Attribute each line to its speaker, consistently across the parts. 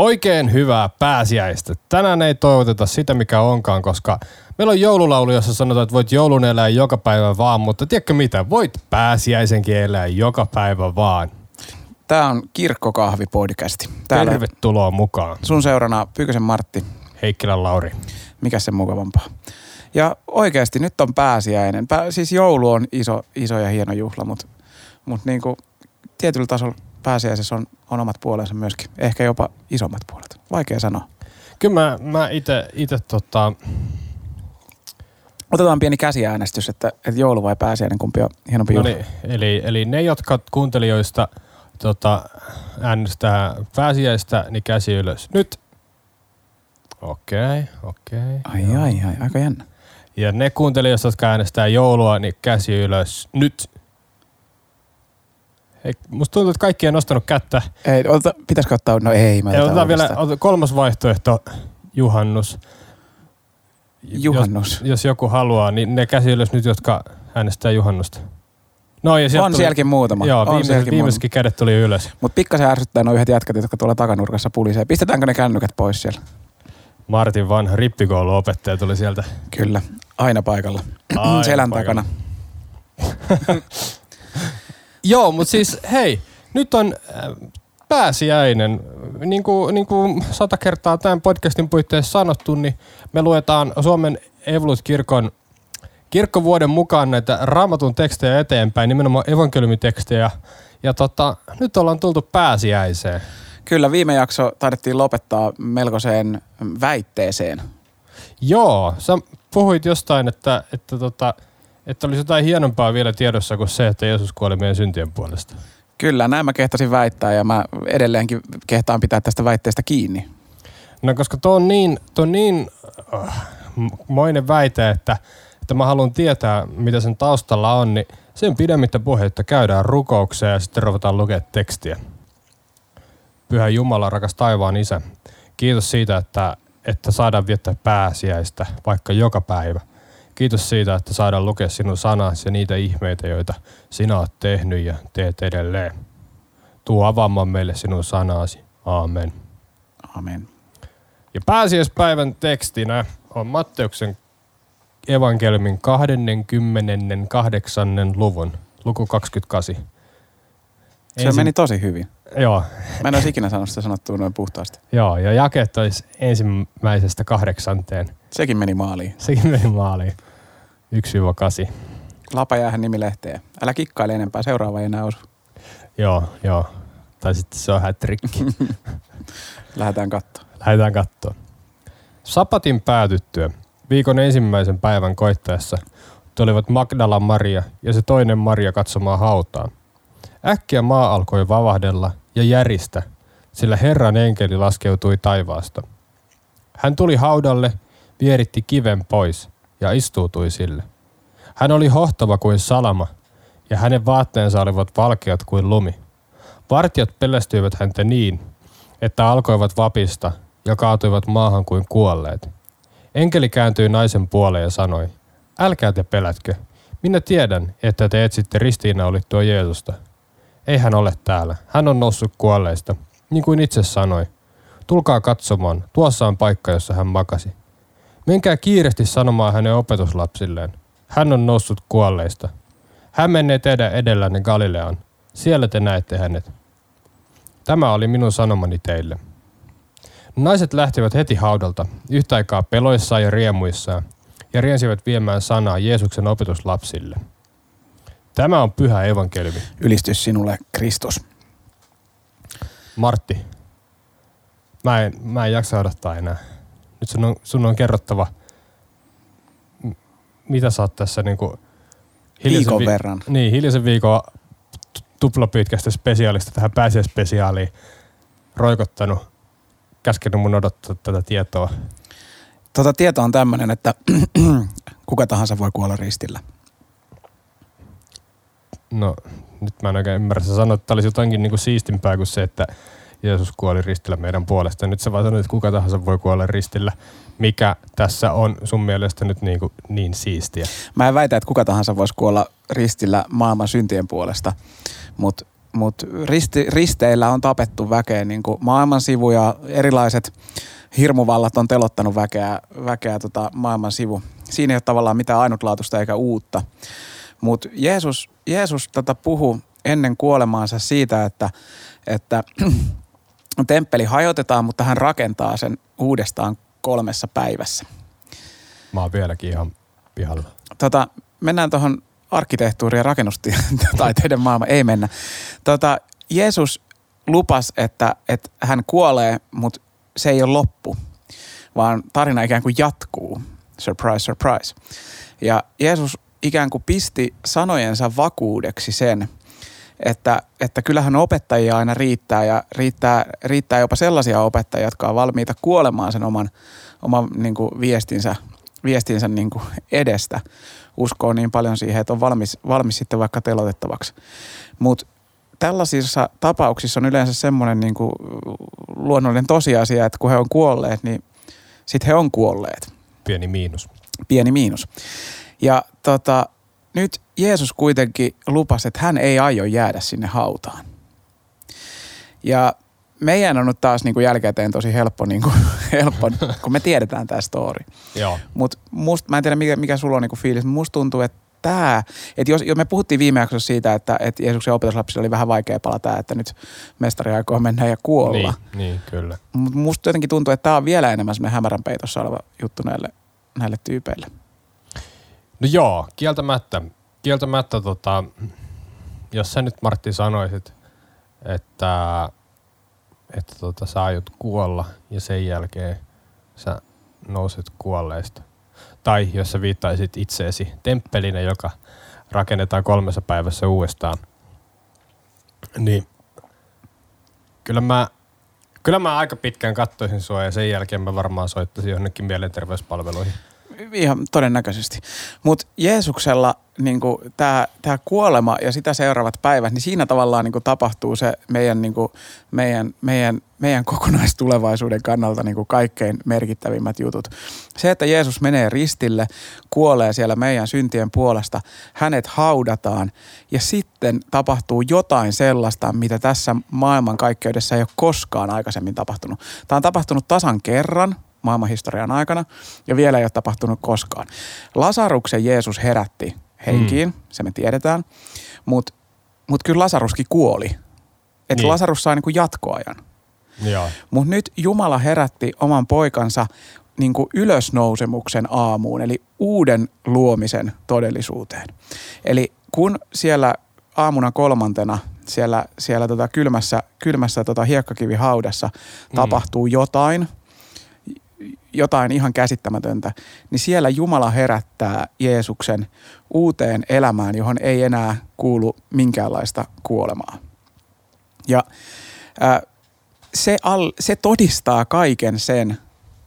Speaker 1: Oikein hyvää pääsiäistä. Tänään ei toivoteta sitä, mikä onkaan, koska meillä on joululaulu, jossa sanotaan, että voit joulun elää joka päivä vaan, mutta tiedätkö mitä? Voit pääsiäisenkin elää joka päivä vaan.
Speaker 2: Tämä on Kirkkokahvi-podcasti. Täällä
Speaker 1: Tervetuloa mukaan.
Speaker 2: sun seurana Pykösen Martti.
Speaker 1: Heikkilän Lauri.
Speaker 2: Mikä se mukavampaa? Ja oikeasti nyt on pääsiäinen. Pää, siis joulu on iso, iso ja hieno juhla, mutta mut niinku, tietyllä tasolla pääsiäisessä on, on omat puolensa myöskin. Ehkä jopa isommat puolet. Vaikea sanoa.
Speaker 1: Kyllä mä, mä ite tota,
Speaker 2: Otetaan pieni käsiäänestys, että, että joulu vai pääsiäinen, kumpi on hienompi
Speaker 1: no niin, eli, eli ne, jotka kuuntelijoista tota, äänestää pääsiäistä, niin käsi ylös. Nyt. Okei, okei.
Speaker 2: Ai, ai, ai, aika jännä.
Speaker 1: Ja ne kuuntelijoista, jotka äänestää joulua, niin käsi ylös. Nyt. Hei, musta tuntuu, että kaikki on nostanut kättä.
Speaker 2: Ei, ota, pitäisikö ottaa? No ei, mä
Speaker 1: Ja otetaan vielä ota, kolmas vaihtoehto, juhannus.
Speaker 2: Juhannus.
Speaker 1: Jos, jos joku haluaa, niin ne käsi ylös nyt, jotka äänestää juhannusta. No ja sieltä
Speaker 2: on
Speaker 1: tuli-
Speaker 2: sielläkin muutama.
Speaker 1: Joo,
Speaker 2: on
Speaker 1: viimeiset,
Speaker 2: sielläkin
Speaker 1: viimeisetkin kädet tuli ylös.
Speaker 2: Mutta pikkasen ärsyttää nuo yhdet jätkät, jotka tuolla takanurkassa pulisee. Pistetäänkö ne kännykät pois siellä?
Speaker 1: Martin vanha rippikouluopettaja tuli sieltä.
Speaker 2: Kyllä, aina paikalla.
Speaker 1: Aina
Speaker 2: Selän
Speaker 1: paikalla.
Speaker 2: takana.
Speaker 1: Joo, mutta siis hei, nyt on äh, pääsiäinen. Niin kuin, niin kuin sata kertaa tämän podcastin puitteissa sanottu, niin me luetaan Suomen Evolut-kirkon kirkkovuoden mukaan näitä raamatun tekstejä eteenpäin, nimenomaan evankeliumitekstejä. Ja tota, nyt ollaan tultu pääsiäiseen.
Speaker 2: Kyllä, viime jakso taidettiin lopettaa melkoiseen väitteeseen.
Speaker 1: Joo, sä puhuit jostain, että, että, tota, että olisi jotain hienompaa vielä tiedossa kuin se, että Jeesus kuoli meidän syntien puolesta.
Speaker 2: Kyllä, näin mä kehtasin väittää ja mä edelleenkin kehtaan pitää tästä väitteestä kiinni.
Speaker 1: No koska tuo on niin, tuo on niin äh, moinen väite, että, että mä haluan tietää, mitä sen taustalla on, niin sen pidemmittä puhetta käydään rukoukseen ja sitten ruvetaan lukea tekstiä. Pyhä Jumala, rakas taivaan isä, kiitos siitä, että, että saadaan viettää pääsiäistä vaikka joka päivä. Kiitos siitä, että saadaan lukea sinun sanasi ja niitä ihmeitä, joita sinä olet tehnyt ja teet edelleen. Tuu avaamaan meille sinun sanasi. Aamen.
Speaker 2: Amen.
Speaker 1: Ja pääsiäispäivän tekstinä on Matteuksen evankeliumin 28. luvun, luku 28.
Speaker 2: Se meni tosi hyvin.
Speaker 1: Joo,
Speaker 2: Mä en olisi ikinä sanonut sitä sanottua noin puhtaasti.
Speaker 1: joo, ja jakeet olisi ensimmäisestä kahdeksanteen.
Speaker 2: Sekin meni maaliin.
Speaker 1: Sekin meni maaliin. 1-8.
Speaker 2: Lapa jäähän nimilehteen. Älä kikkaile enempää, seuraava ei enää osu.
Speaker 1: Joo, joo. Tai sitten se on hätrikki.
Speaker 2: Lähdetään katsoa.
Speaker 1: Lähdetään kattoon. Sapatin päätyttyä viikon ensimmäisen päivän koittaessa tulivat Magdala Maria ja se toinen Maria katsomaan hautaa. Äkkiä maa alkoi vavahdella ja järistä, sillä Herran enkeli laskeutui taivaasta. Hän tuli haudalle, vieritti kiven pois ja istuutui sille. Hän oli hohtava kuin salama ja hänen vaatteensa olivat valkeat kuin lumi. Vartijat pelästyivät häntä niin, että alkoivat vapista ja kaatuivat maahan kuin kuolleet. Enkeli kääntyi naisen puoleen ja sanoi, älkää te pelätkö. Minä tiedän, että te etsitte ristiinnaulittua Jeesusta. Ei hän ole täällä. Hän on noussut kuolleista, niin kuin itse sanoi. Tulkaa katsomaan, tuossa on paikka, jossa hän makasi. Menkää kiiresti sanomaan hänen opetuslapsilleen. Hän on noussut kuolleista. Hän menee teidän edellänne Galileaan. Siellä te näette hänet. Tämä oli minun sanomani teille. Naiset lähtivät heti haudalta, yhtä aikaa peloissaan ja riemuissaan, ja riensivät viemään sanaa Jeesuksen opetuslapsille. Tämä on pyhä evankeliumi.
Speaker 2: Ylistys sinulle, Kristus.
Speaker 1: Martti, mä en, mä en jaksa odottaa enää. Nyt sun on, sun on kerrottava, mitä sä oot tässä niinku
Speaker 2: Viikon verran.
Speaker 1: Niin, hiljaisen viikon t- tuplapytkästä spesiaalista tähän pääsiäispesiaaliin roikottanut, käskenyt mun odottaa tätä tietoa.
Speaker 2: Tota tieto on tämmöinen, että kuka tahansa voi kuolla ristillä.
Speaker 1: No, nyt mä en oikein ymmärrä. Sä sanoit, että tämä olisi jotakin niinku siistimpää kuin se, että Jeesus kuoli ristillä meidän puolesta. Nyt sä vaan sanoit, että kuka tahansa voi kuolla ristillä. Mikä tässä on sun mielestä nyt niinku niin siistiä?
Speaker 2: Mä en väitä, että kuka tahansa voisi kuolla ristillä maailman syntien puolesta, mutta mut risti, risteillä on tapettu väkeä niin kuin maailman sivuja, erilaiset hirmuvallat on telottanut väkeä, väkeä tota maailman sivu. Siinä ei ole tavallaan mitään ainutlaatuista eikä uutta. Mutta Jeesus, Jeesus tota puhu ennen kuolemaansa siitä, että, että temppeli hajotetaan, mutta hän rakentaa sen uudestaan kolmessa päivässä.
Speaker 1: Mä oon vieläkin ihan pihalla.
Speaker 2: Tota, mennään tuohon arkkitehtuuri- ja rakennustaiteiden maailma. Ei mennä. Tota, Jeesus lupas, että, että hän kuolee, mutta se ei ole loppu, vaan tarina ikään kuin jatkuu. Surprise, surprise. Ja Jeesus ikään kuin pisti sanojensa vakuudeksi sen, että, että kyllähän opettajia aina riittää ja riittää, riittää jopa sellaisia opettajia, jotka on valmiita kuolemaan sen oman, oman niin kuin viestinsä, viestinsä niin kuin edestä. Uskoo niin paljon siihen, että on valmis, valmis sitten vaikka telotettavaksi. Mutta tällaisissa tapauksissa on yleensä semmoinen niin kuin luonnollinen tosiasia, että kun he on kuolleet, niin sitten he on kuolleet.
Speaker 1: Pieni miinus.
Speaker 2: Pieni miinus. Ja tota, nyt Jeesus kuitenkin lupasi, että hän ei aio jäädä sinne hautaan. Ja meidän on nyt taas niin kuin jälkikäteen tosi helppo, niin kuin, helppo kun me tiedetään tämä story. Mutta mä en tiedä mikä, mikä sulla on niin kuin fiilis, mutta musta tuntuu, että tämä, että jos, jos me puhuttiin viime jaksossa siitä, että, että Jeesuksen opetuslapsilla oli vähän vaikea palata, että nyt mestari aikoo mennä ja kuolla.
Speaker 1: Niin, niin kyllä.
Speaker 2: Mutta musta jotenkin tuntuu, että tämä on vielä enemmän semmoinen hämärän peitossa oleva juttu näille, näille tyypeille.
Speaker 1: No joo, kieltämättä. Kieltämättä tota, jos sä nyt Martti sanoisit, että, että tota, sä aiot kuolla ja sen jälkeen sä nouset kuolleista. Tai jos sä viittaisit itseesi temppelinä, joka rakennetaan kolmessa päivässä uudestaan, niin kyllä mä, kyllä mä aika pitkään katsoisin sua ja sen jälkeen mä varmaan soittaisin jonnekin mielenterveyspalveluihin
Speaker 2: ihan todennäköisesti. Mutta Jeesuksella niin tämä kuolema ja sitä seuraavat päivät, niin siinä tavallaan niin tapahtuu se meidän, niin meidän, meidän, meidän kokonaistulevaisuuden kannalta niin kaikkein merkittävimmät jutut. Se, että Jeesus menee ristille, kuolee siellä meidän syntien puolesta, hänet haudataan ja sitten tapahtuu jotain sellaista, mitä tässä maailmankaikkeudessa ei ole koskaan aikaisemmin tapahtunut. Tämä on tapahtunut tasan kerran – maailmanhistorian aikana ja vielä ei ole tapahtunut koskaan. Lasaruksen Jeesus herätti henkiin, mm. se me tiedetään, mutta mut kyllä Lasaruskin kuoli. Että niin. Lasarus sai niinku jatkoajan. Mutta nyt Jumala herätti oman poikansa niinku ylösnousemuksen aamuun, eli uuden luomisen todellisuuteen. Eli kun siellä aamuna kolmantena siellä, siellä tota kylmässä, kylmässä tota hiekkakivihaudassa mm. tapahtuu jotain – jotain ihan käsittämätöntä, niin siellä Jumala herättää Jeesuksen uuteen elämään, johon ei enää kuulu minkäänlaista kuolemaa. Ja ää, se, al, se todistaa kaiken sen,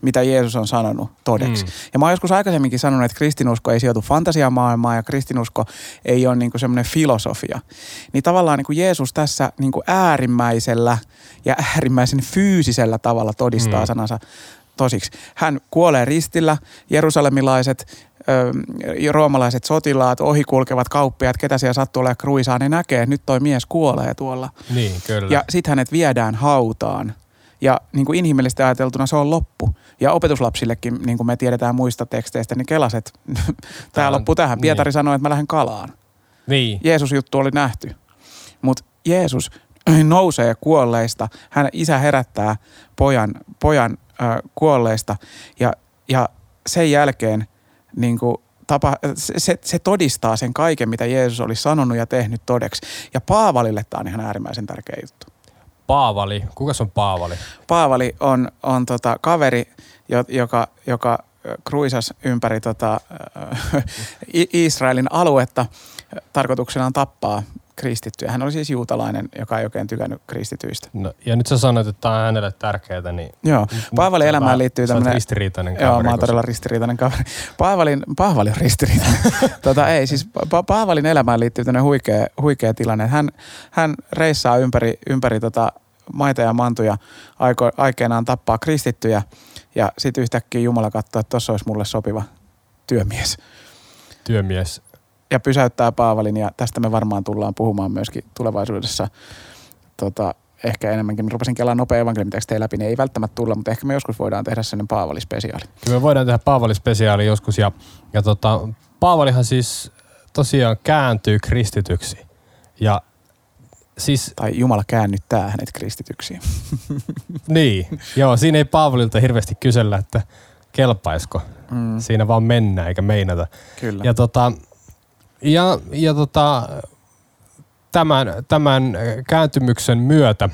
Speaker 2: mitä Jeesus on sanonut todeksi. Mm. Ja mä oon joskus aikaisemminkin sanonut, että kristinusko ei sijoitu fantasiamaailmaan ja kristinusko ei ole niinku semmoinen filosofia. Niin tavallaan niinku Jeesus tässä niinku äärimmäisellä ja äärimmäisen fyysisellä tavalla todistaa mm. sanansa tosiksi. Hän kuolee ristillä, jerusalemilaiset, ö, roomalaiset sotilaat, ohikulkevat kauppiaat, ketä siellä sattuu olemaan kruisaa, ne näkee, että nyt toi mies kuolee tuolla.
Speaker 1: Niin, kyllä.
Speaker 2: Ja sitten hänet viedään hautaan. Ja niin kuin inhimillisesti ajateltuna se on loppu. Ja opetuslapsillekin, niin kuin me tiedetään muista teksteistä, niin kelaset, tämä loppu tähän. Pietari niin. sanoi, että mä lähden kalaan.
Speaker 1: Niin.
Speaker 2: Jeesus juttu oli nähty. Mutta Jeesus nousee kuolleista. Hän isä herättää pojan, pojan kuolleista ja, ja sen jälkeen niin kuin tapa, se, se todistaa sen kaiken, mitä Jeesus oli sanonut ja tehnyt todeksi. Ja Paavalille tämä on ihan äärimmäisen tärkeä juttu.
Speaker 1: Paavali, kuka on Paavali?
Speaker 2: Paavali on, on tota kaveri, joka, joka kruisas ympäri tota, Israelin aluetta tarkoituksena tappaa kristittyjä. Hän oli siis juutalainen, joka ei oikein tykännyt kristityistä.
Speaker 1: No, ja nyt sä sanoit, että tämä on hänelle tärkeää, niin...
Speaker 2: Joo, Paavalin elämään liittyy tämmöinen...
Speaker 1: ristiriitainen kaveri.
Speaker 2: Joo, mä oon todella ristiriitainen kaveri. Paavalin, Paavali on ristiriitainen. tota, ei, siis pa- Paavalin elämään liittyy tämmöinen huikea, huikea tilanne. Hän, hän reissaa ympäri, ympäri tota maita ja mantuja aiko, aikeinaan tappaa kristittyjä ja sitten yhtäkkiä Jumala katsoo, että tuossa olisi mulle sopiva työmies.
Speaker 1: Työmies
Speaker 2: ja pysäyttää Paavalin ja tästä me varmaan tullaan puhumaan myöskin tulevaisuudessa tota, ehkä enemmänkin. Mä rupesin kelaa nopea evankeliumitekstejä läpi, niin ei välttämättä tulla, mutta ehkä me joskus voidaan tehdä sellainen Paavali-spesiaali.
Speaker 1: Kyllä me voidaan tehdä Paavali-spesiaali joskus ja, ja tota, Paavalihan siis tosiaan kääntyy kristityksi. Ja siis,
Speaker 2: Tai Jumala käännyttää hänet kristityksiin.
Speaker 1: niin, joo, siinä ei Paavalilta hirveästi kysellä, että kelpaisko.
Speaker 2: Mm,
Speaker 1: Siinä vaan mennään eikä meinata.
Speaker 2: kyllä.
Speaker 1: Ja tota, ja, ja tota, tämän, tämän kääntymyksen myötä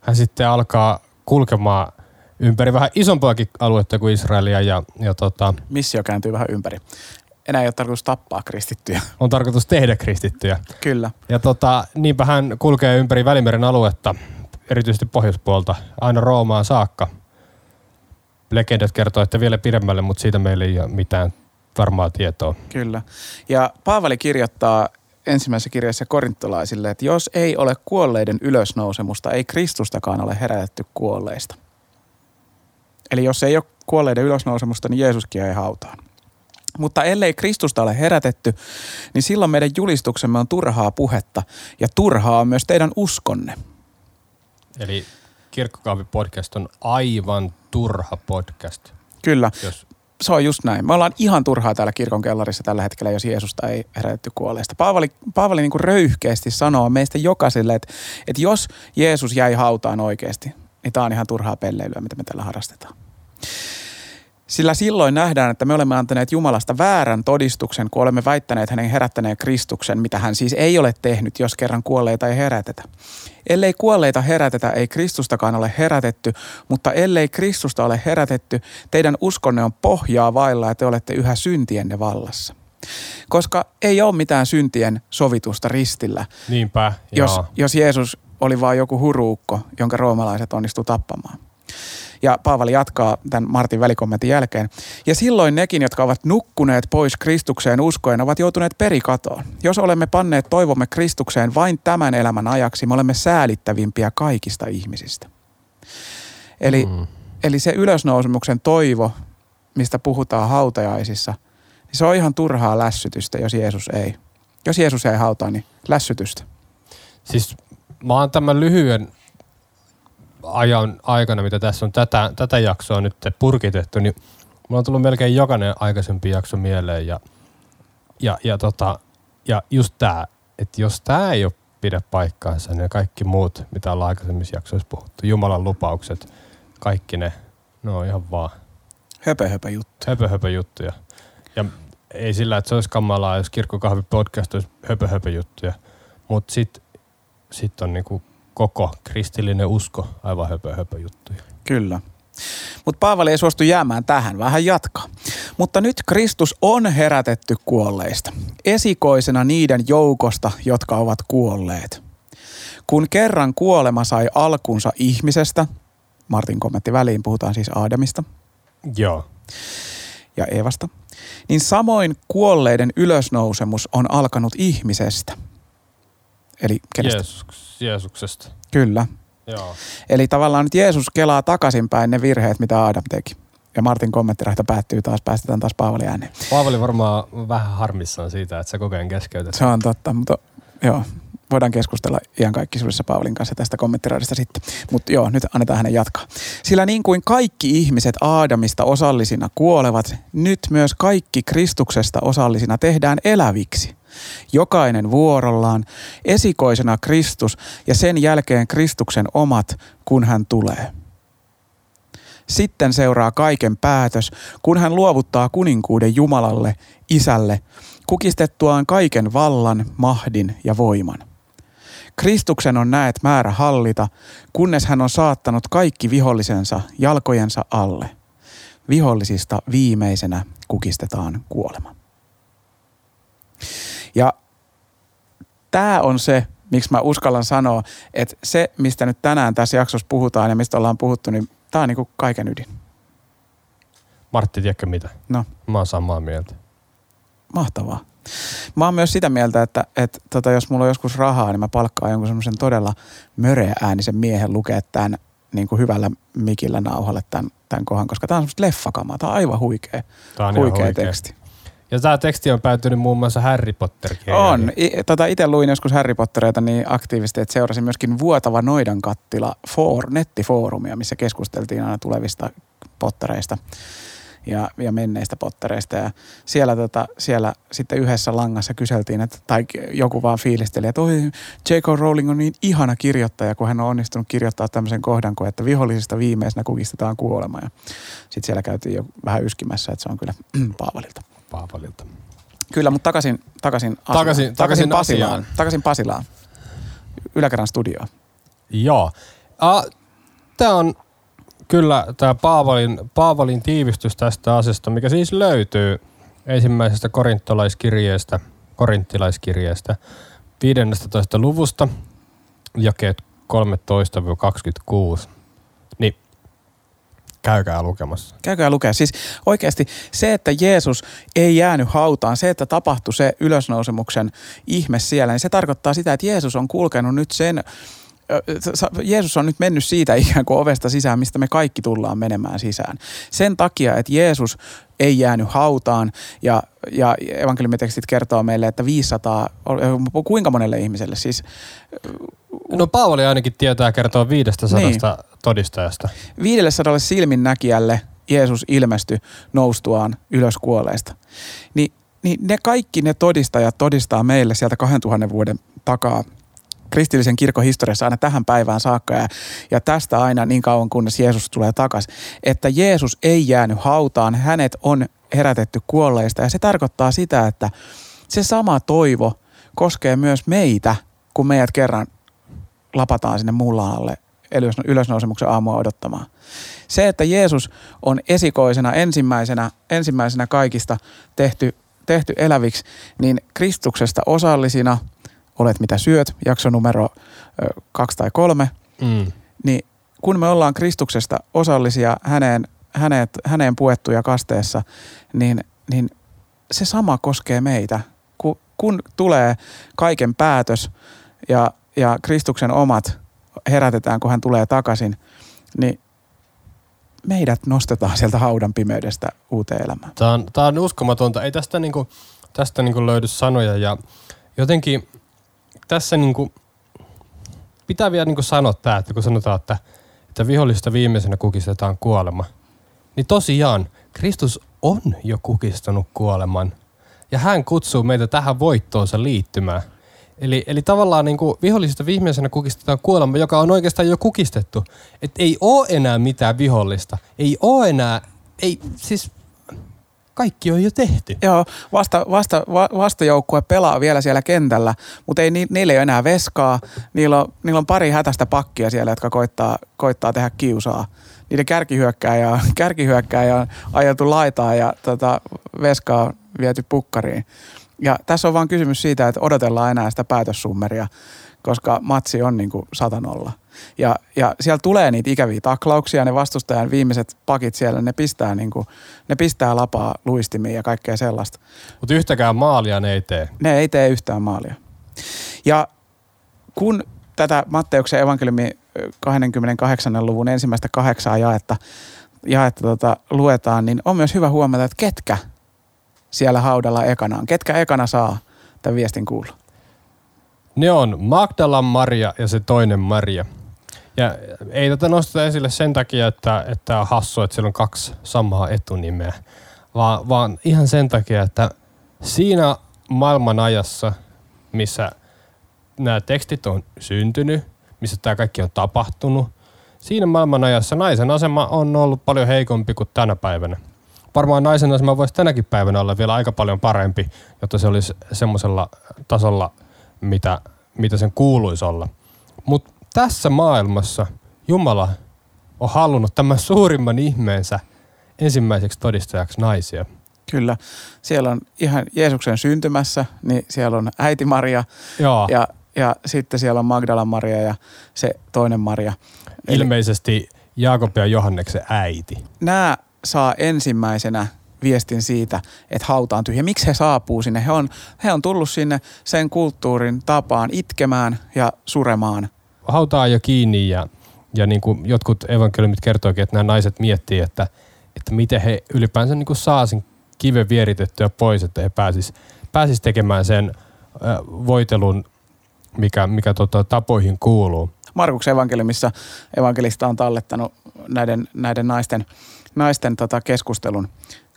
Speaker 1: hän sitten alkaa kulkemaan ympäri vähän isompaakin aluetta kuin Israelia ja, ja tota,
Speaker 2: Missio kääntyy vähän ympäri. Enää ei ole tarkoitus tappaa kristittyjä.
Speaker 1: on tarkoitus tehdä kristittyjä.
Speaker 2: Kyllä.
Speaker 1: Ja tota, niinpä hän kulkee ympäri Välimeren aluetta, erityisesti pohjoispuolta, aina Roomaan saakka. Legendat kertoo, että vielä pidemmälle, mutta siitä meillä ei ole mitään varmaa tietoa.
Speaker 2: Kyllä. Ja Paavali kirjoittaa ensimmäisessä kirjassa korintolaisille, että jos ei ole kuolleiden ylösnousemusta, ei Kristustakaan ole herätetty kuolleista. Eli jos ei ole kuolleiden ylösnousemusta, niin Jeesuskin ei hautaan. Mutta ellei Kristusta ole herätetty, niin silloin meidän julistuksemme on turhaa puhetta ja turhaa on myös teidän uskonne.
Speaker 1: Eli Kirkkokahvi podcast on aivan turha podcast.
Speaker 2: Kyllä,
Speaker 1: Jos,
Speaker 2: se on just näin. Me ollaan ihan turhaa täällä kirkon kellarissa tällä hetkellä, jos Jeesusta ei herätetty kuolleista. Paavali, Paavali niin kuin röyhkeästi sanoo meistä jokaiselle, että, että jos Jeesus jäi hautaan oikeasti, niin tämä on ihan turhaa pelleilyä, mitä me tällä harrastetaan. Sillä silloin nähdään, että me olemme antaneet Jumalasta väärän todistuksen, kun olemme väittäneet hänen herättäneen Kristuksen, mitä hän siis ei ole tehnyt, jos kerran kuolleita ei herätetä. Ellei kuolleita herätetä, ei Kristustakaan ole herätetty, mutta ellei Kristusta ole herätetty, teidän uskonne on pohjaa vailla ja te olette yhä syntienne vallassa. Koska ei ole mitään syntien sovitusta ristillä,
Speaker 1: niinpä,
Speaker 2: jos,
Speaker 1: joo.
Speaker 2: jos Jeesus oli vain joku huruukko, jonka roomalaiset onnistu tappamaan. Ja Paavali jatkaa tämän Martin välikommentin jälkeen. Ja silloin nekin, jotka ovat nukkuneet pois Kristukseen uskoen, ovat joutuneet perikatoon. Jos olemme panneet toivomme Kristukseen vain tämän elämän ajaksi, me olemme säälittävimpiä kaikista ihmisistä. Eli,
Speaker 1: mm.
Speaker 2: Eli se ylösnousemuksen toivo, mistä puhutaan hautajaisissa, niin se on ihan turhaa lässytystä, jos Jeesus ei. Jos Jeesus ei hautaa, niin lässytystä.
Speaker 1: Siis mä oon tämän lyhyen ajan aikana, mitä tässä on tätä, tätä jaksoa nyt purkitettu, niin mulla on tullut melkein jokainen aikaisempi jakso mieleen ja, ja, ja, tota, ja just tää, että jos tää ei ole pidä paikkaansa, niin kaikki muut, mitä ollaan aikaisemmissa jaksoissa puhuttu, Jumalan lupaukset, kaikki ne, ne on ihan vaan
Speaker 2: Höpö, höpö juttu.
Speaker 1: höpö, höpö juttuja. Ja ei sillä, että se olisi kamalaa, jos kirkkokahvi podcast olisi höpö, höpö juttuja. Mutta sitten sit on niinku koko kristillinen usko aivan höpö, höpö juttuja.
Speaker 2: Kyllä. Mutta Paavali ei suostu jäämään tähän, vähän jatkaa. Mutta nyt Kristus on herätetty kuolleista, esikoisena niiden joukosta, jotka ovat kuolleet. Kun kerran kuolema sai alkunsa ihmisestä, Martin kommentti väliin, puhutaan siis Aadamista
Speaker 1: Joo.
Speaker 2: ja Eevasta, niin samoin kuolleiden ylösnousemus on alkanut ihmisestä. Eli kenestä?
Speaker 1: Jeesus, Jeesuksesta.
Speaker 2: Kyllä.
Speaker 1: Joo.
Speaker 2: Eli tavallaan nyt Jeesus kelaa takaisinpäin ne virheet, mitä Adam teki. Ja Martin kommenttirahta päättyy taas, päästetään taas Paavali ääneen.
Speaker 1: Paavali varmaan vähän harmissaan siitä, että sä koko ajan keskeytät.
Speaker 2: Se on totta, mutta joo, voidaan keskustella iankaikkisuudessa Paavalin kanssa tästä kommenttiraadista sitten. Mutta joo, nyt annetaan hänen jatkaa. Sillä niin kuin kaikki ihmiset Aadamista osallisina kuolevat, nyt myös kaikki Kristuksesta osallisina tehdään eläviksi. Jokainen vuorollaan, esikoisena Kristus ja sen jälkeen Kristuksen omat, kun hän tulee. Sitten seuraa kaiken päätös, kun hän luovuttaa kuninkuuden Jumalalle, Isälle, kukistettuaan kaiken vallan, mahdin ja voiman. Kristuksen on näet määrä hallita, kunnes hän on saattanut kaikki vihollisensa jalkojensa alle. Vihollisista viimeisenä kukistetaan kuolema. Ja tämä on se, miksi mä uskallan sanoa, että se, mistä nyt tänään tässä jaksossa puhutaan ja mistä ollaan puhuttu, niin tämä on niinku kaiken ydin.
Speaker 1: Martti, tiedätkö mitä?
Speaker 2: No.
Speaker 1: Mä oon samaa mieltä.
Speaker 2: Mahtavaa. Mä oon myös sitä mieltä, että, että tota, jos mulla on joskus rahaa, niin mä palkkaan jonkun semmoisen todella möreä äänisen miehen lukea tämän niin kuin hyvällä mikillä nauhalle tämän, tämän kohan, koska tämä on semmoista leffakamaa. Tämä on aivan huikea,
Speaker 1: Tää on
Speaker 2: huikea
Speaker 1: huikea.
Speaker 2: teksti.
Speaker 1: Ja tämä teksti on päätynyt muun muassa Harry potter
Speaker 2: On. I, tota, itse luin joskus Harry Pottereita niin aktiivisesti, että seurasin myöskin Vuotava Noidankattila for, nettifoorumia, missä keskusteltiin aina tulevista pottereista ja, ja menneistä pottereista. Ja siellä, tota, siellä sitten yhdessä langassa kyseltiin, että, tai joku vaan fiilisteli, että oi, J.K. Rowling on niin ihana kirjoittaja, kun hän on onnistunut kirjoittaa tämmöisen kohdan, kun että vihollisista viimeisenä kukistetaan kuolema. Ja sitten siellä käytiin jo vähän yskimässä, että se on kyllä Paavalilta.
Speaker 1: Paavalilta.
Speaker 2: Kyllä, mutta takaisin, takaisin,
Speaker 1: takaisin, takaisin, takaisin Pasilaan. Asiaan.
Speaker 2: Takaisin Pasilaan. Yläkerran studioon.
Speaker 1: Joo. Uh, Tämä on kyllä tämä Paavalin, Paavalin tiivistys tästä asiasta, mikä siis löytyy ensimmäisestä korintolaiskirjeestä, korinttilaiskirjeestä 15. luvusta, jakeet 13-26. Niin käykää lukemassa.
Speaker 2: Käykää lukea. Siis oikeasti se, että Jeesus ei jäänyt hautaan, se, että tapahtui se ylösnousemuksen ihme siellä, niin se tarkoittaa sitä, että Jeesus on kulkenut nyt sen Jeesus on nyt mennyt siitä ikään kuin ovesta sisään, mistä me kaikki tullaan menemään sisään. Sen takia, että Jeesus ei jäänyt hautaan ja, ja evankeliumitekstit kertoo meille, että 500, kuinka monelle ihmiselle siis?
Speaker 1: No Paavali ainakin tietää kertoa 500 niin. todistajasta.
Speaker 2: 500 silminnäkijälle Jeesus ilmestyi noustuaan ylös kuolleista. Ni, niin ne kaikki ne todistajat todistaa meille sieltä 2000 vuoden takaa – kristillisen kirkon historiassa aina tähän päivään saakka. Ja, ja tästä aina niin kauan kunnes Jeesus tulee takaisin, että Jeesus ei jäänyt hautaan, hänet on herätetty kuolleista. Ja se tarkoittaa sitä, että se sama toivo koskee myös meitä, kun meidät kerran lapataan sinne mullaalle ylösnousemuksen aamua odottamaan. Se, että Jeesus on esikoisena ensimmäisenä, ensimmäisenä kaikista tehty, tehty eläviksi, niin Kristuksesta osallisina – Olet mitä syöt, jakso numero ö, kaksi tai kolme, mm. niin kun me ollaan Kristuksesta osallisia häneen, häneet, häneen puettuja kasteessa, niin, niin se sama koskee meitä. Kun, kun tulee kaiken päätös ja, ja Kristuksen omat herätetään, kun hän tulee takaisin, niin meidät nostetaan sieltä haudan pimeydestä uuteen elämään.
Speaker 1: Tämä on, tämä on uskomatonta. Ei tästä, niinku, tästä niinku löydy sanoja ja jotenkin – tässä niinku, pitää vielä niinku sanoa tämä, että kun sanotaan, että, että vihollista viimeisenä kukistetaan kuolema, niin tosiaan Kristus on jo kukistanut kuoleman. Ja hän kutsuu meitä tähän voittoonsa liittymään. Eli, eli tavallaan niin kuin vihollisista viimeisenä kukistetaan kuolema, joka on oikeastaan jo kukistettu. Että ei ole enää mitään vihollista. Ei ole enää, ei, siis kaikki on jo tehty.
Speaker 2: Joo, vasta, vasta, va, vastajoukkue pelaa vielä siellä kentällä, mutta ei, ni, niillä ei ole enää veskaa. Niillä on, niillä on pari hätästä pakkia siellä, jotka koittaa, koittaa tehdä kiusaa. Niiden kärkihyökkääjä, kärkihyökkääjä on ajeltu laitaan ja tota, veskaa on viety pukkariin. Ja tässä on vaan kysymys siitä, että odotellaan enää sitä päätössummeria, koska matsi on niin kuin satanolla. Ja, ja siellä tulee niitä ikäviä taklauksia, ne vastustajan viimeiset pakit siellä, ne pistää, niin kuin, ne pistää lapaa luistimiin ja kaikkea sellaista.
Speaker 1: Mutta yhtäkään maalia ne ei tee.
Speaker 2: Ne ei tee yhtään maalia. Ja kun tätä Matteuksen evankeliumi 28. luvun ensimmäistä kahdeksaa jaetta, jaetta tota, luetaan, niin on myös hyvä huomata, että ketkä siellä haudalla ekana on. Ketkä ekana saa tämän viestin kuulla?
Speaker 1: Ne on Magdalan Maria ja se toinen Maria – ja ei tätä nosteta esille sen takia, että, että on hassu, että siellä on kaksi samaa etunimeä, vaan, vaan ihan sen takia, että siinä maailman ajassa, missä nämä tekstit on syntynyt, missä tämä kaikki on tapahtunut, siinä maailman ajassa naisen asema on ollut paljon heikompi kuin tänä päivänä. Varmaan naisen asema voisi tänäkin päivänä olla vielä aika paljon parempi, jotta se olisi semmoisella tasolla, mitä, mitä sen kuuluisi olla. Mutta tässä maailmassa Jumala on halunnut tämän suurimman ihmeensä ensimmäiseksi todistajaksi naisia.
Speaker 2: Kyllä. Siellä on ihan Jeesuksen syntymässä, niin siellä on äiti Maria Joo. Ja, ja sitten siellä on Magdalan Maria ja se toinen Maria.
Speaker 1: Ilmeisesti Jaakob ja Johanneksen äiti.
Speaker 2: Nämä saa ensimmäisenä viestin siitä, että hauta on tyhjä. Miksi he saapuu sinne? He on, he on tullut sinne sen kulttuurin tapaan itkemään ja suremaan
Speaker 1: hautaa jo kiinni ja, ja niin kuin jotkut evankeliumit kertookin, että nämä naiset miettii, että, että miten he ylipäänsä niin kuin saa sen kiven vieritettyä pois, että he pääsis, pääsis tekemään sen äh, voitelun, mikä, mikä tota, tapoihin kuuluu.
Speaker 2: Markuksen evankeliumissa evankelista on tallettanut näiden, näiden naisten, naisten tota keskustelun.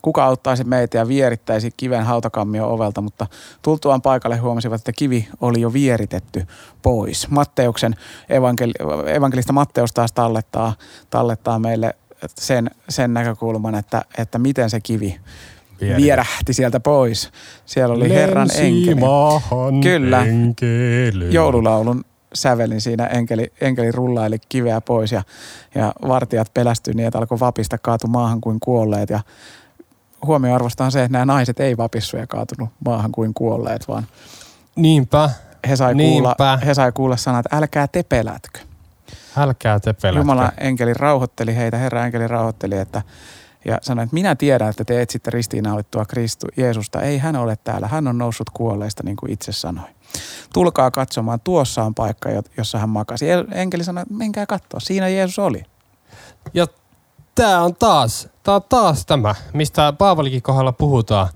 Speaker 2: Kuka auttaisi meitä ja vierittäisi kiven hautakammio ovelta, mutta tultuaan paikalle huomasivat, että kivi oli jo vieritetty pois. Matteuksen evankeli- evankelista Matteus taas tallettaa, tallettaa meille sen, sen näkökulman, että, että miten se kivi
Speaker 1: Vieri.
Speaker 2: vierähti sieltä pois. Siellä oli Herran enkeli. Kyllä.
Speaker 1: enkeli.
Speaker 2: joululaulun sävelin siinä enkeli, enkeli rullaili kiveä pois ja, ja vartijat pelästyi niin, että alkoi vapista kaatu maahan kuin kuolleet ja huomioarvosta on se, että nämä naiset ei vapissu ja kaatunut maahan kuin kuolleet, vaan
Speaker 1: Niinpä.
Speaker 2: he sai, kuulla,
Speaker 1: Niinpä.
Speaker 2: he sai kuulla sanat, älkää te pelätkö.
Speaker 1: Älkää te pelätkö.
Speaker 2: Jumala enkeli rauhoitteli heitä, Herra enkeli rauhoitteli, että ja sanoi, että minä tiedän, että te etsitte ristiinnaulittua Kristu, Jeesusta. Ei hän ole täällä, hän on noussut kuolleista, niin kuin itse sanoi. Tulkaa katsomaan, tuossa on paikka, jo- jossa hän makasi. El- Enkeli sanoi, että menkää katsoa, siinä Jeesus oli.
Speaker 1: Ja tää on taas, tää on taas tämä, mistä Paavalikin kohdalla puhutaan.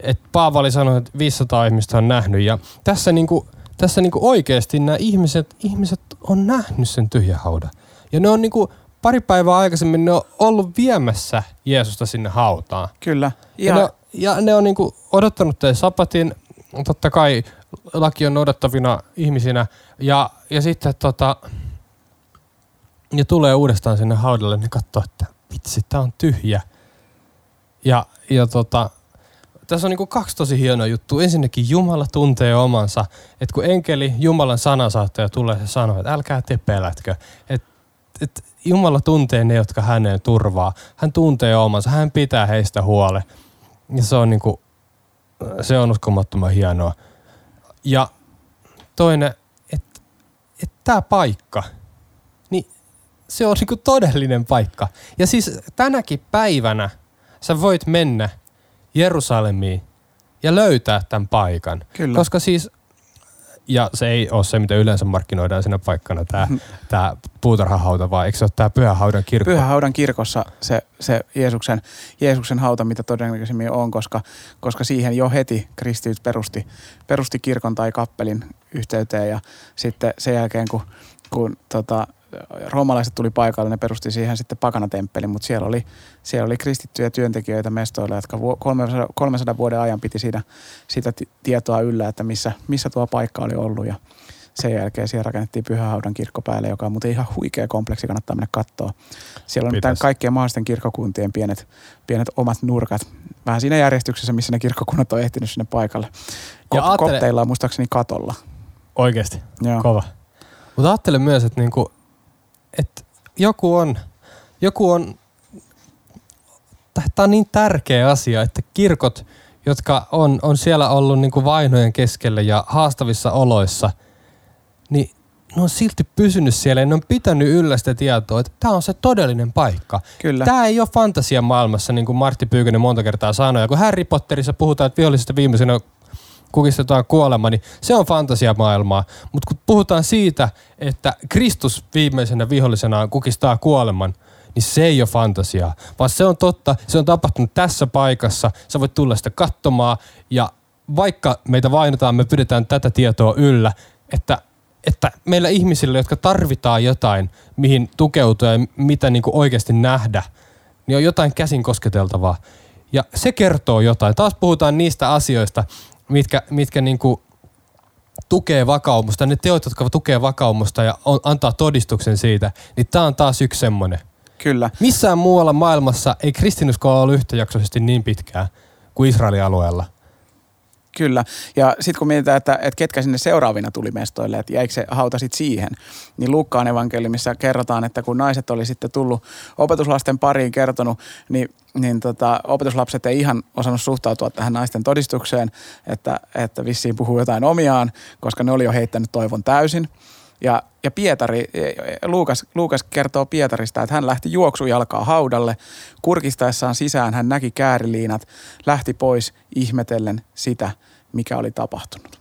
Speaker 1: Että Paavali sanoi, että 500 ihmistä on nähnyt. Ja tässä, niinku, tässä niinku oikeasti nämä ihmiset, ihmiset on nähnyt sen tyhjähaudan. Ja ne on niinku, pari päivää aikaisemmin ne on ollut viemässä Jeesusta sinne hautaan.
Speaker 2: Kyllä.
Speaker 1: Ja,
Speaker 2: Ja,
Speaker 1: ja, ne, ja ne on niinku odottanut teidän sapatin, totta kai laki on noudattavina ihmisinä, ja, ja sitten tota, ne tulee uudestaan sinne haudalle, ne katsoo, että vitsi, tää on tyhjä. Ja, ja tota, tässä on niinku kaksi tosi hienoa juttua. Ensinnäkin Jumala tuntee omansa, että kun enkeli, Jumalan sanansaattaja tulee, se sanoo, että älkää te pelätkö. Että et Jumala tuntee ne, jotka häneen turvaa. Hän tuntee omansa, hän pitää heistä huole. Ja se on niinku, se on uskomattoman hienoa. Ja toinen, että et tämä paikka, se on niinku todellinen paikka. Ja siis tänäkin päivänä sä voit mennä Jerusalemiin ja löytää tämän paikan.
Speaker 2: Kyllä.
Speaker 1: Koska siis, ja se ei ole se, mitä yleensä markkinoidaan siinä paikkana, tämä tää puutarhahauta, vaan eikö se ole tämä Pyhähaudan kirkko?
Speaker 2: Pyhähaudan kirkossa se, se Jeesuksen, Jeesuksen hauta, mitä todennäköisemmin on, koska, koska siihen jo heti kristityt perusti, perusti kirkon tai kappelin yhteyteen ja sitten sen jälkeen, kun, kun tota, roomalaiset tuli paikalle, ne perusti siihen sitten pakanatemppelin, mutta siellä oli, siellä oli kristittyjä työntekijöitä mestoilla, jotka vu- 300, 300 vuoden ajan piti siitä, sitä ti- tietoa yllä, että missä, missä tuo paikka oli ollut ja sen jälkeen siellä rakennettiin Pyhähaudan kirkko päälle, joka on muuten ihan huikea kompleksi, kannattaa mennä katsoa. Siellä on tämän kaikkien mahdollisten kirkkokuntien pienet, pienet omat nurkat. Vähän siinä järjestyksessä, missä ne kirkkokunnat on ehtinyt sinne paikalle.
Speaker 1: Ja
Speaker 2: Kop-
Speaker 1: aattele-
Speaker 2: Kopteilla on muistaakseni katolla.
Speaker 1: Oikeasti.
Speaker 2: Joo.
Speaker 1: Kova. Mutta ajattelen myös, että niinku, et joku on, joku on, tämä on niin tärkeä asia, että kirkot, jotka on, on siellä ollut niinku vainojen keskellä ja haastavissa oloissa, niin ne on silti pysynyt siellä ja ne on pitänyt yllä sitä tietoa, että tämä on se todellinen paikka.
Speaker 2: Kyllä.
Speaker 1: Tämä ei ole fantasian maailmassa, niin kuin Martti Pyykönen monta kertaa sanoi. Ja kun Harry Potterissa puhutaan, että vihollisesta viimeisenä kukistetaan kuolema, niin se on fantasiamaailmaa. Mutta kun puhutaan siitä, että Kristus viimeisenä vihollisena kukistaa kuoleman, niin se ei ole fantasiaa, vaan se on totta, se on tapahtunut tässä paikassa, sä voit tulla sitä katsomaan ja vaikka meitä vainotaan, me pidetään tätä tietoa yllä, että, että meillä ihmisillä, jotka tarvitaan jotain, mihin tukeutua ja mitä niin kuin oikeasti nähdä, niin on jotain käsin kosketeltavaa. Ja se kertoo jotain. Taas puhutaan niistä asioista, mitkä, mitkä niin kuin tukee vakaumusta, ne teot, jotka tukee vakaumusta ja on, antaa todistuksen siitä, niin tämä on taas yksi semmoinen.
Speaker 2: Kyllä.
Speaker 1: Missään muualla maailmassa ei kristinusko ole ollut yhtäjaksoisesti niin pitkään kuin Israelin alueella.
Speaker 2: Kyllä. Ja sitten kun mietitään, että, että ketkä sinne seuraavina tuli mestoille, että jäikö se hauta sitten siihen, niin Lukkaan evankeliumissa kerrotaan, että kun naiset oli sitten tullut opetuslasten pariin kertonut, niin, niin tota, opetuslapset ei ihan osannut suhtautua tähän naisten todistukseen, että, että vissiin puhuu jotain omiaan, koska ne oli jo heittänyt toivon täysin. Ja, ja Pietari, Luukas, Luukas kertoo Pietarista, että hän lähti juoksujalkaa haudalle. Kurkistaessaan sisään hän näki kääriliinat, lähti pois ihmetellen sitä, mikä oli tapahtunut.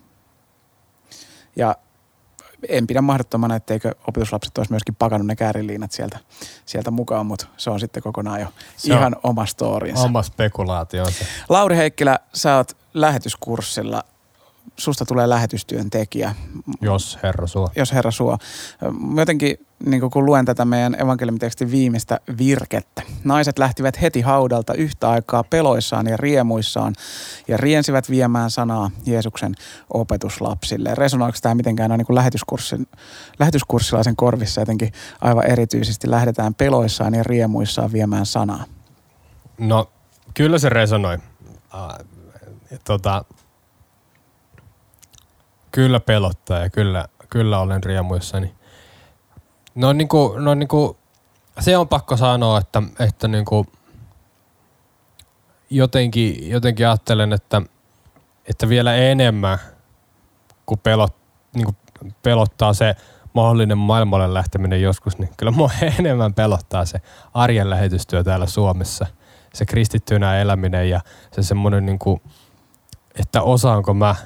Speaker 2: Ja en pidä mahdottomana, etteikö opetuslapset olisi myöskin pakannut ne kääriliinat sieltä, sieltä mukaan, mutta se on sitten kokonaan jo se ihan oma storinsa.
Speaker 1: Oma spekulaationsa.
Speaker 2: Lauri Heikkilä, sä oot lähetyskurssilla susta tulee lähetystyöntekijä.
Speaker 1: Jos herra suo.
Speaker 2: Jos herra suo. Jotenkin niin kun luen tätä meidän evankeliumitekstin viimeistä virkettä. Naiset lähtivät heti haudalta yhtä aikaa peloissaan ja riemuissaan ja riensivät viemään sanaa Jeesuksen opetuslapsille. Resonoiko tämä mitenkään no, niin lähetyskurssin, lähetyskurssilaisen korvissa jotenkin aivan erityisesti lähdetään peloissaan ja riemuissaan viemään sanaa?
Speaker 1: No kyllä se resonoi. Uh, tota, Kyllä pelottaa ja kyllä, kyllä olen riemuissani. No, niin kuin, no niin kuin, se on pakko sanoa, että, että niin kuin, jotenkin, jotenkin ajattelen, että, että vielä enemmän kun pelot, niin kuin pelottaa se mahdollinen maailmalle lähteminen joskus, niin kyllä mua enemmän pelottaa se arjen lähetystyö täällä Suomessa. Se kristittynä eläminen ja se semmoinen, niin kuin, että osaanko mä –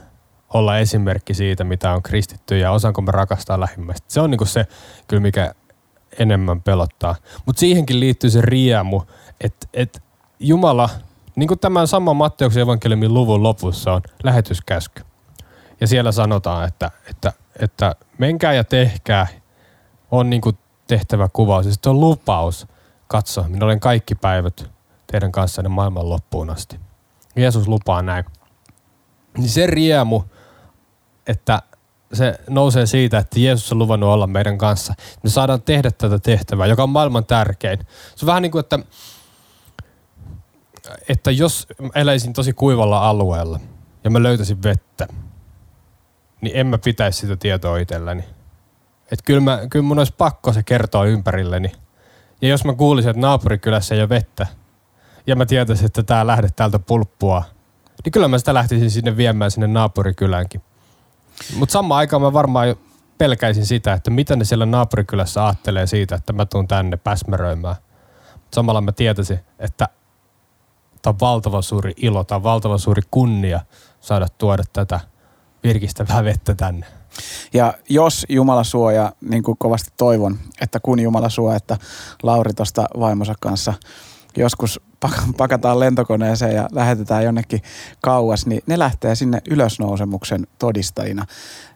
Speaker 1: olla esimerkki siitä, mitä on kristitty ja osaanko me rakastaa lähimmäistä. Se on niinku se kyllä, mikä enemmän pelottaa. Mutta siihenkin liittyy se riemu, että et Jumala, niin kuin tämän saman Matteuksen evankeliumin luvun lopussa on lähetyskäsky. Ja siellä sanotaan, että, että, että menkää ja tehkää on niin kuin tehtävä kuvaus. Ja sitten on lupaus, katso, minä olen kaikki päivät teidän kanssanne maailman loppuun asti. Jeesus lupaa näin. Niin se riemu, että se nousee siitä, että Jeesus on luvannut olla meidän kanssa. Me saadaan tehdä tätä tehtävää, joka on maailman tärkein. Se on vähän niin kuin, että, että jos eläisin tosi kuivalla alueella ja mä löytäisin vettä, niin en mä pitäisi sitä tietoa itselläni. Että kyllä, kyllä mun olisi pakko se kertoa ympärilleni. Ja jos mä kuulisin, että naapurikylässä ei ole vettä, ja mä tietäisin, että tää lähde täältä pulppua, niin kyllä mä sitä lähtisin sinne viemään sinne naapurikylänkin. Mutta samaan aikaan mä varmaan pelkäisin sitä, että mitä ne siellä naapurikylässä ajattelee siitä, että mä tuun tänne päsmäröimään. Samalla mä tietäisin, että tämä on valtava suuri ilo, tämä on valtava suuri kunnia saada tuoda tätä virkistävää vettä tänne.
Speaker 2: Ja jos Jumala suoja, niin kuin kovasti toivon, että kun Jumala suo, että Lauri tuosta vaimonsa kanssa joskus pakataan lentokoneeseen ja lähetetään jonnekin kauas, niin ne lähtee sinne ylösnousemuksen todistajina.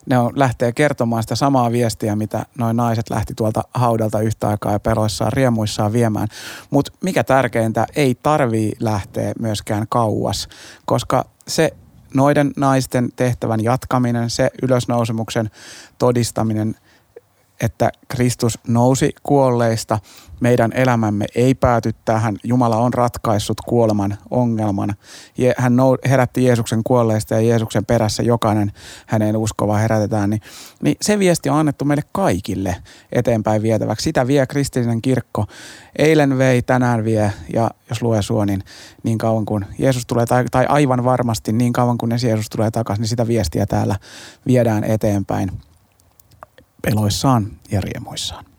Speaker 2: Ne on, lähtee kertomaan sitä samaa viestiä, mitä noin naiset lähti tuolta haudalta yhtä aikaa ja peloissaan, riemuissaan viemään. Mutta mikä tärkeintä, ei tarvii lähteä myöskään kauas, koska se noiden naisten tehtävän jatkaminen, se ylösnousemuksen todistaminen – että Kristus nousi kuolleista. Meidän elämämme ei pääty tähän. Jumala on ratkaissut kuoleman ongelman. Hän herätti Jeesuksen kuolleista ja Jeesuksen perässä jokainen hänen uskova herätetään. Niin, niin se viesti on annettu meille kaikille eteenpäin vietäväksi. Sitä vie kristillinen kirkko. Eilen vei, tänään vie ja jos lue suo, niin niin kauan kuin Jeesus tulee, tai, tai aivan varmasti niin kauan kuin Jeesus tulee takaisin, niin sitä viestiä täällä viedään eteenpäin peloissaan ja riemuissaan.